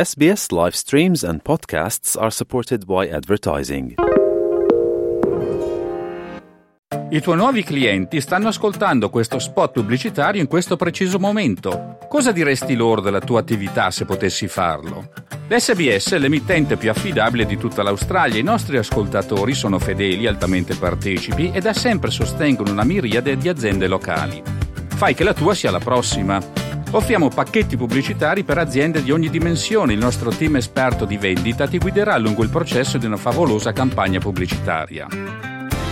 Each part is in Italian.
SBS live streams and podcasts are supported by advertising. I tuoi nuovi clienti stanno ascoltando questo spot pubblicitario in questo preciso momento. Cosa diresti loro della tua attività se potessi farlo? L'SBS è l'emittente più affidabile di tutta l'Australia. I nostri ascoltatori sono fedeli, altamente partecipi e da sempre sostengono una miriade di aziende locali. Fai che la tua sia la prossima. Offriamo pacchetti pubblicitari per aziende di ogni dimensione. Il nostro team esperto di vendita ti guiderà lungo il processo di una favolosa campagna pubblicitaria.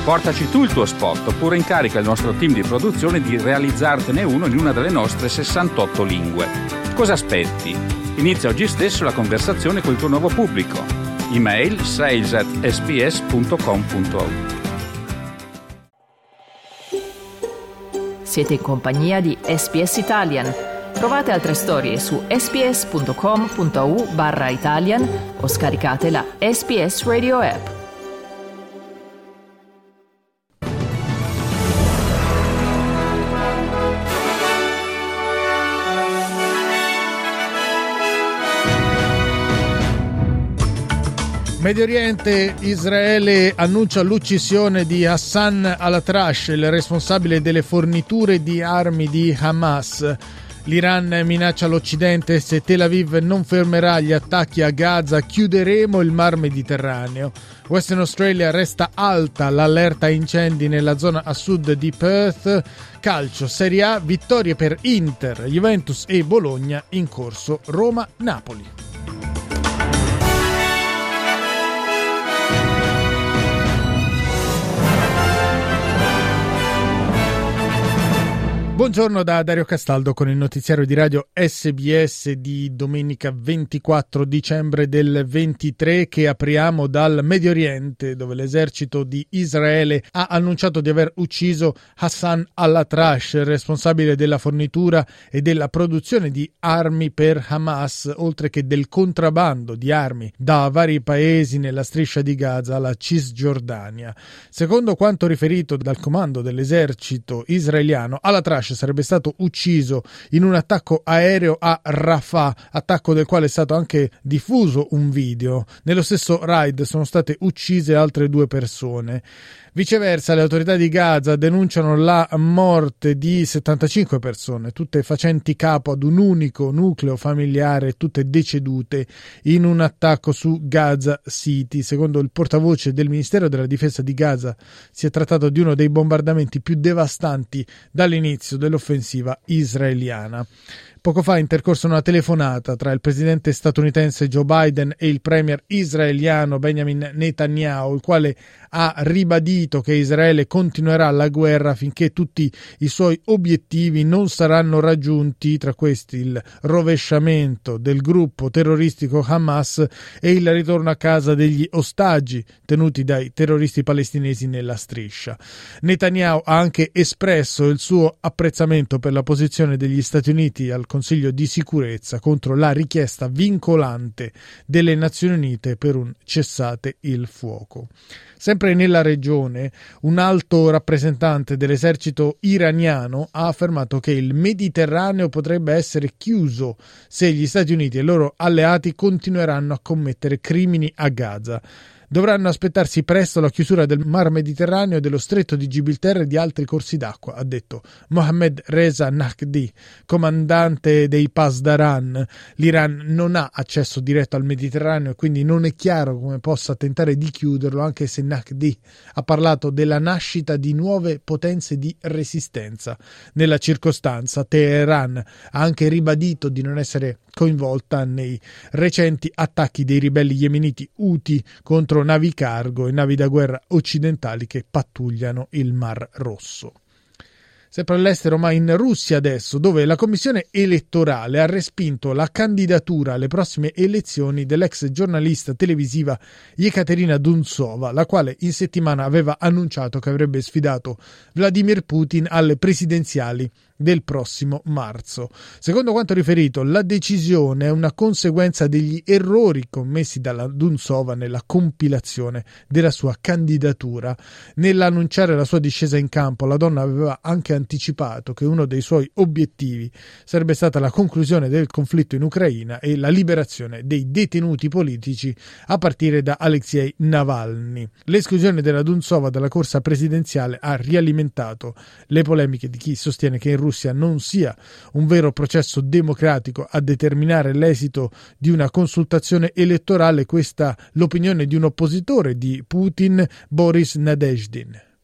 Portaci tu il tuo spot oppure incarica il nostro team di produzione di realizzartene uno in una delle nostre 68 lingue. Cosa aspetti? Inizia oggi stesso la conversazione con il tuo nuovo pubblico. Email sales at sps.com.au Siete in compagnia di SPS Italian. Trovate altre storie su sps.com.au barra Italian o scaricate la SPS Radio app. Medio Oriente, Israele annuncia l'uccisione di Hassan al-Atrash, il responsabile delle forniture di armi di Hamas. L'Iran minaccia l'Occidente se Tel Aviv non fermerà gli attacchi a Gaza, chiuderemo il mar Mediterraneo. Western Australia resta alta l'allerta incendi nella zona a sud di Perth. Calcio, Serie A, vittorie per Inter, Juventus e Bologna in corso Roma-Napoli. Buongiorno da Dario Castaldo con il notiziario di radio SBS di domenica 24 dicembre del 23 che apriamo dal Medio Oriente dove l'esercito di Israele ha annunciato di aver ucciso Hassan al-Atrash, responsabile della fornitura e della produzione di armi per Hamas, oltre che del contrabbando di armi da vari paesi nella striscia di Gaza alla Cisgiordania. Secondo quanto riferito dal comando dell'esercito israeliano, al-Atrash sarebbe stato ucciso in un attacco aereo a Rafah, attacco del quale è stato anche diffuso un video. Nello stesso raid sono state uccise altre due persone. Viceversa, le autorità di Gaza denunciano la morte di 75 persone, tutte facenti capo ad un unico nucleo familiare, tutte decedute in un attacco su Gaza City. Secondo il portavoce del Ministero della Difesa di Gaza, si è trattato di uno dei bombardamenti più devastanti dall'inizio dell'offensiva israeliana. Poco fa è intercorsa una telefonata tra il presidente statunitense Joe Biden e il premier israeliano Benjamin Netanyahu, il quale ha ribadito che Israele continuerà la guerra finché tutti i suoi obiettivi non saranno raggiunti, tra questi il rovesciamento del gruppo terroristico Hamas e il ritorno a casa degli ostaggi tenuti dai terroristi palestinesi nella striscia. Netanyahu ha anche espresso il suo apprezzamento per la posizione degli Stati Uniti al Consiglio di sicurezza contro la richiesta vincolante delle Nazioni Unite per un cessate il fuoco. Sempre nella regione, un alto rappresentante dell'esercito iraniano ha affermato che il Mediterraneo potrebbe essere chiuso se gli Stati Uniti e i loro alleati continueranno a commettere crimini a Gaza dovranno aspettarsi presto la chiusura del Mar Mediterraneo, dello Stretto di Gibilterra e di altri corsi d'acqua, ha detto Mohammed Reza Nahdi, comandante dei Pasdaran. L'Iran non ha accesso diretto al Mediterraneo e quindi non è chiaro come possa tentare di chiuderlo, anche se Nahdi ha parlato della nascita di nuove potenze di resistenza. Nella circostanza, Teheran ha anche ribadito di non essere coinvolta nei recenti attacchi dei ribelli yemeniti Houthi contro navi cargo e navi da guerra occidentali che pattugliano il Mar Rosso. Sempre all'estero, ma in Russia adesso, dove la commissione elettorale ha respinto la candidatura alle prossime elezioni dell'ex giornalista televisiva Ekaterina Duntsova, la quale in settimana aveva annunciato che avrebbe sfidato Vladimir Putin alle presidenziali del prossimo marzo. Secondo quanto riferito, la decisione è una conseguenza degli errori commessi dalla Dunsova nella compilazione della sua candidatura. Nell'annunciare la sua discesa in campo, la donna aveva anche anticipato che uno dei suoi obiettivi sarebbe stata la conclusione del conflitto in Ucraina e la liberazione dei detenuti politici a partire da Alexei Navalny. L'esclusione della Dunsova dalla corsa presidenziale ha rialimentato le polemiche di chi sostiene che in Russia non sia un vero processo democratico a determinare l'esito di una consultazione elettorale, questa l'opinione di un oppositore di Putin, Boris Nadezhdin.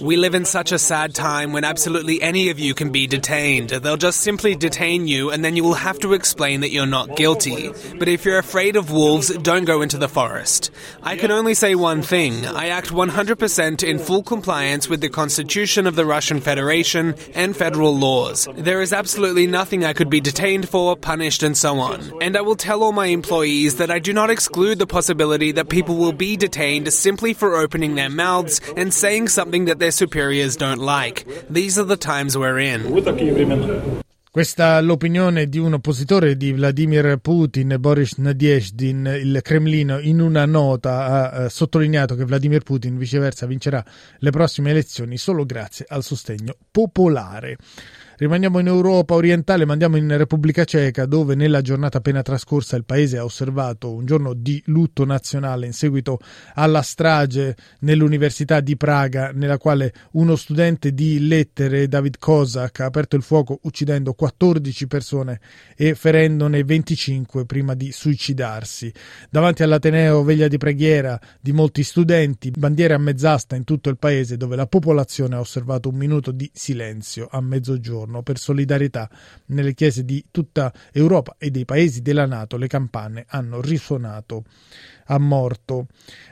We live in such a sad time when absolutely any of you can be detained. They'll just simply detain you and then you will have to explain that you're not guilty. But if you're afraid of wolves, don't go into the forest. I can only say one thing. I act 100% in full compliance with the Constitution of the Russian Federation and federal laws. There is absolutely nothing I could be detained for, punished, and so on. And I will tell all my employees that I do not exclude the possibility that people will be detained simply for opening their mouths and saying something that their superiors don't like. These are the times we're in. Questa è l'opinione di un oppositore di Vladimir Putin, Boris Nadezhdin. Il Cremlino in una nota ha sottolineato che Vladimir Putin viceversa vincerà le prossime elezioni solo grazie al sostegno popolare. Rimaniamo in Europa orientale, ma andiamo in Repubblica Ceca, dove nella giornata appena trascorsa il paese ha osservato un giorno di lutto nazionale in seguito alla strage nell'Università di Praga, nella quale uno studente di lettere, David Kozak, ha aperto il fuoco uccidendo 14 persone e ferendone 25 prima di suicidarsi. Davanti all'Ateneo, veglia di preghiera di molti studenti, bandiere a mezz'asta in tutto il paese, dove la popolazione ha osservato un minuto di silenzio a mezzogiorno giorno per solidarietà nelle chiese di tutta Europa e dei paesi della Nato le campane hanno risuonato a morto.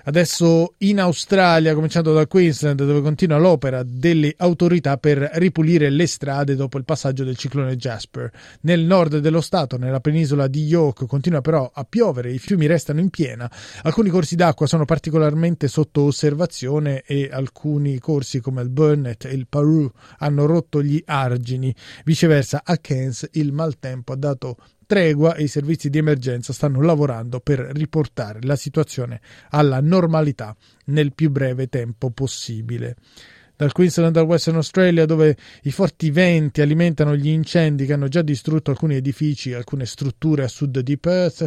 Adesso in Australia, cominciando dal Queensland, dove continua l'opera delle autorità per ripulire le strade dopo il passaggio del ciclone Jasper. Nel nord dello stato, nella penisola di York, continua però a piovere, i fiumi restano in piena, alcuni corsi d'acqua sono particolarmente sotto osservazione e alcuni corsi come il Burnett e il Paru hanno rotto gli argini. Viceversa, a Cairns il maltempo ha dato tregua e i servizi di emergenza stanno lavorando per riportare la situazione alla normalità nel più breve tempo possibile dal Queensland al Western Australia, dove i forti venti alimentano gli incendi che hanno già distrutto alcuni edifici e alcune strutture a sud di Perth.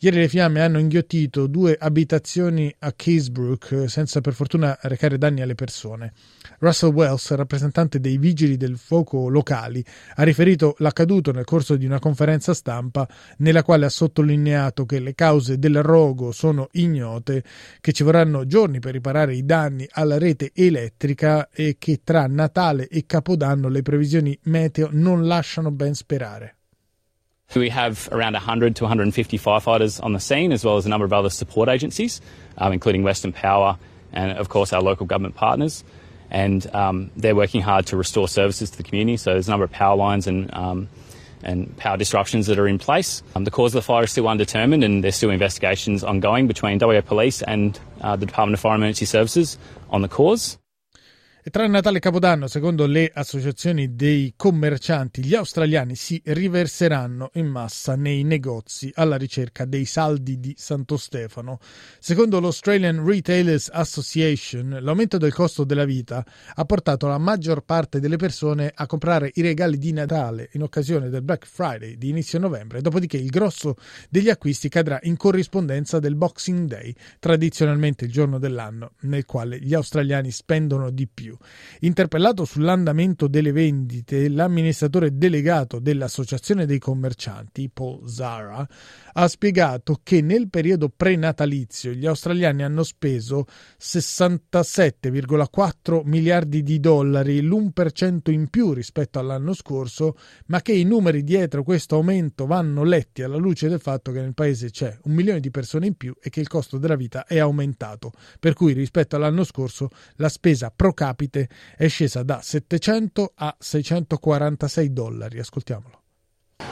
Ieri le fiamme hanno inghiottito due abitazioni a Caysbrook, senza per fortuna recare danni alle persone. Russell Wells, rappresentante dei vigili del fuoco locali, ha riferito l'accaduto nel corso di una conferenza stampa nella quale ha sottolineato che le cause del rogo sono ignote, che ci vorranno giorni per riparare i danni alla rete elettrica e che tra Natale e Capodanno le previsioni meteo non lasciano ben sperare. We have around 100 to 150 firefighters on the scene, as well as a number of other support agencies, um, including Western Power and, of course, our local government partners. And um, they're working hard to restore services to the community. So there's a number of power lines and um, and power disruptions that are in place. Um, the cause of the fire is still undetermined, and there's still investigations ongoing between WA Police and uh, the Department of Fire Emergency Services on the cause. Tra Natale e Capodanno, secondo le associazioni dei commercianti, gli australiani si riverseranno in massa nei negozi alla ricerca dei saldi di Santo Stefano. Secondo l'Australian Retailers Association, l'aumento del costo della vita ha portato la maggior parte delle persone a comprare i regali di Natale in occasione del Black Friday di inizio novembre, dopodiché il grosso degli acquisti cadrà in corrispondenza del Boxing Day, tradizionalmente il giorno dell'anno nel quale gli australiani spendono di più. Interpellato sull'andamento delle vendite, l'amministratore delegato dell'Associazione dei commercianti, Paul Zara, ha spiegato che nel periodo prenatalizio gli australiani hanno speso 67,4 miliardi di dollari, l'1% in più rispetto all'anno scorso, ma che i numeri dietro questo aumento vanno letti alla luce del fatto che nel paese c'è un milione di persone in più e che il costo della vita è aumentato, per cui rispetto all'anno scorso la spesa pro capite è scesa da 700 a 646 dollari. Ascoltiamolo.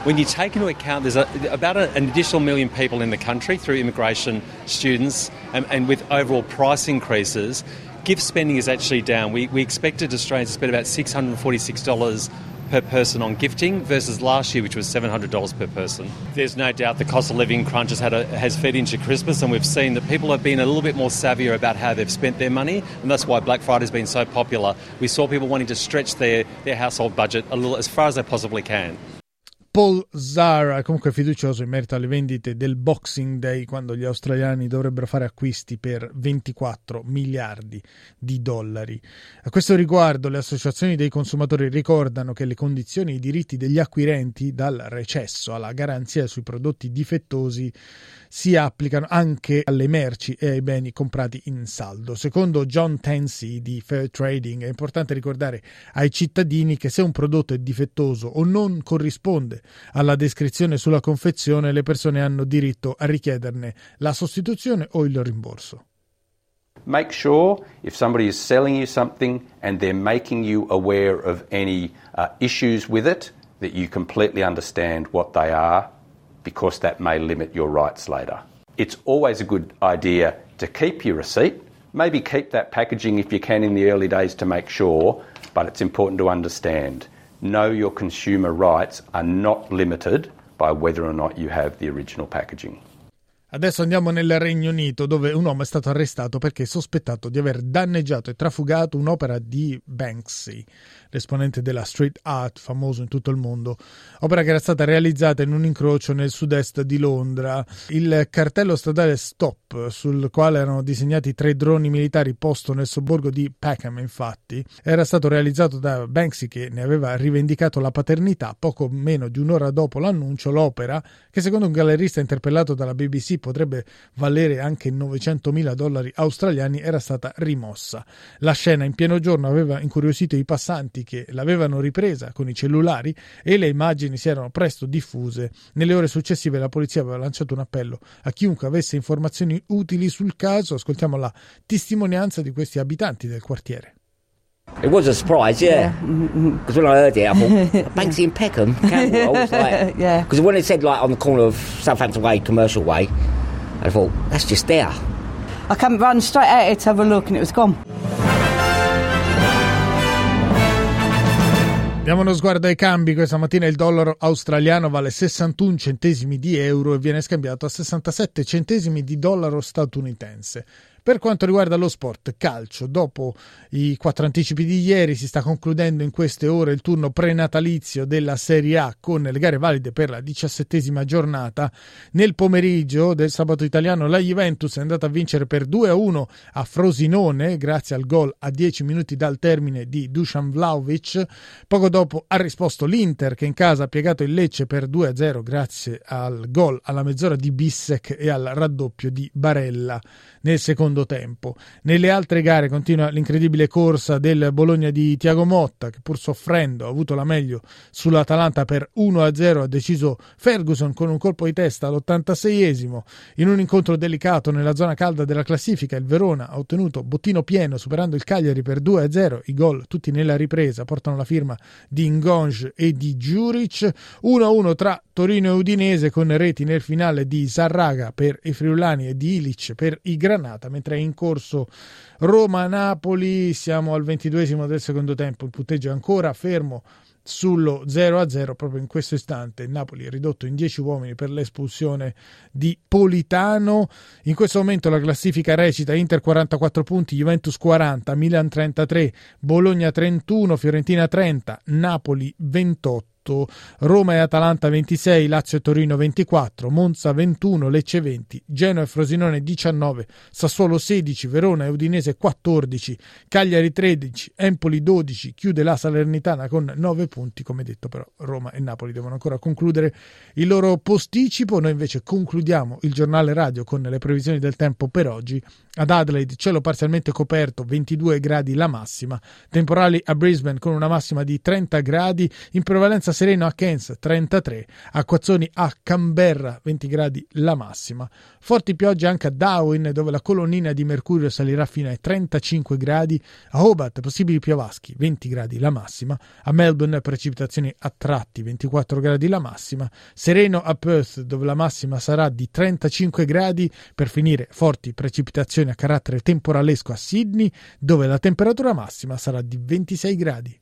When you take into account there's a, about an additional million people in the country through immigration, students, and, and with overall price increases, gift spending is actually down. We, we expected Australians to spend about $646 per person on gifting versus last year, which was $700 per person. There's no doubt the cost of living crunch has, had a, has fed into Christmas, and we've seen that people have been a little bit more savvier about how they've spent their money, and that's why Black Friday has been so popular. We saw people wanting to stretch their, their household budget a little as far as they possibly can. Paul Zara comunque fiducioso in merito alle vendite del Boxing Day quando gli australiani dovrebbero fare acquisti per 24 miliardi di dollari. A questo riguardo le associazioni dei consumatori ricordano che le condizioni e i diritti degli acquirenti dal recesso alla garanzia sui prodotti difettosi si applicano anche alle merci e ai beni comprati in saldo. Secondo John Tansey di Fair Trading è importante ricordare ai cittadini che se un prodotto è difettoso o non corrisponde alla descrizione sulla confezione, le persone hanno diritto a richiederne la sostituzione o il rimborso. Make sure if somebody is selling you something and they're making you aware of any uh, issues with it, that you completely understand what they are because that may limit your rights later. It's always a good idea to keep your receipt. Maybe keep that packaging if you can in the early days to make sure, but it's important to understand know your consumer rights are not limited by whether or not you have the original packaging. Adesso andiamo nel Regno Unito dove un uomo è stato arrestato perché è sospettato di aver danneggiato e trafugato un'opera di Banksy, l'esponente della street art famoso in tutto il mondo, opera che era stata realizzata in un incrocio nel sud-est di Londra. Il cartello stradale Stop, sul quale erano disegnati tre droni militari posto nel sobborgo di Peckham, infatti, era stato realizzato da Banksy che ne aveva rivendicato la paternità poco meno di un'ora dopo l'annuncio. L'opera, che secondo un gallerista interpellato dalla BBC potrebbe valere anche 900.000 dollari australiani, era stata rimossa. La scena in pieno giorno aveva incuriosito i passanti che l'avevano ripresa con i cellulari e le immagini si erano presto diffuse. Nelle ore successive la polizia aveva lanciato un appello a chiunque avesse informazioni utili sul caso. Ascoltiamo la testimonianza di questi abitanti del quartiere. It was a surprise, yeah. Because when I heard it, I thought, Banksy and Peckham. I was like, Yeah. Because when it said like on the corner of Southampton Way, Commercial Way, I thought that's just there. I came run straight at it to have a look and it was gone. Diamo uno sguardo ai cambi. Questa mattina il dollaro australiano vale 61 centesimi di euro e viene scambiato a 67 centesimi di dollaro statunitense. Per quanto riguarda lo sport calcio, dopo i quattro anticipi di ieri si sta concludendo in queste ore il turno prenatalizio della Serie A con le gare valide per la diciassettesima giornata. Nel pomeriggio del sabato italiano la Juventus è andata a vincere per 2-1 a Frosinone grazie al gol a 10 minuti dal termine di Dusan Vlaovic. Poco dopo ha risposto l'Inter che in casa ha piegato il Lecce per 2-0 grazie al gol alla mezz'ora di Bissek e al raddoppio di Barella nel secondo tempo. Nelle altre gare continua l'incredibile corsa del Bologna di Tiago Motta che pur soffrendo ha avuto la meglio sull'Atalanta per 1-0 ha deciso Ferguson con un colpo di testa all'86esimo in un incontro delicato nella zona calda della classifica il Verona ha ottenuto bottino pieno superando il Cagliari per 2-0 i gol tutti nella ripresa portano la firma di Ngonge e di Juric 1-1 tra Torino e Udinese con reti nel finale di Sarraga per i friulani e di Ilic per i Granata mentre è in corso Roma-Napoli siamo al ventiduesimo del secondo tempo il punteggio è ancora fermo sullo 0-0 proprio in questo istante. Napoli è ridotto in 10 uomini per l'espulsione di Politano. In questo momento la classifica recita Inter 44 punti Juventus 40 Milan 33 Bologna 31 Fiorentina 30 Napoli 28 Roma e Atalanta 26, Lazio e Torino 24, Monza 21, Lecce 20, Genoa e Frosinone 19, Sassuolo 16, Verona e Udinese 14, Cagliari 13, Empoli 12, chiude la Salernitana con 9 punti, come detto però Roma e Napoli devono ancora concludere il loro posticipo, noi invece concludiamo il giornale radio con le previsioni del tempo per oggi, ad Adelaide cielo parzialmente coperto 22 gradi la massima, temporali a Brisbane con una massima di 30 gradi, in prevalenza sereno a Cairns 33, acquazzoni a Canberra 20 gradi la massima, forti piogge anche a Darwin dove la colonnina di mercurio salirà fino ai 35 gradi, a Hobart possibili piovaschi 20 gradi la massima, a Melbourne precipitazioni a tratti 24 gradi la massima, sereno a Perth dove la massima sarà di 35 gradi, per finire forti precipitazioni a carattere temporalesco a Sydney dove la temperatura massima sarà di 26 gradi.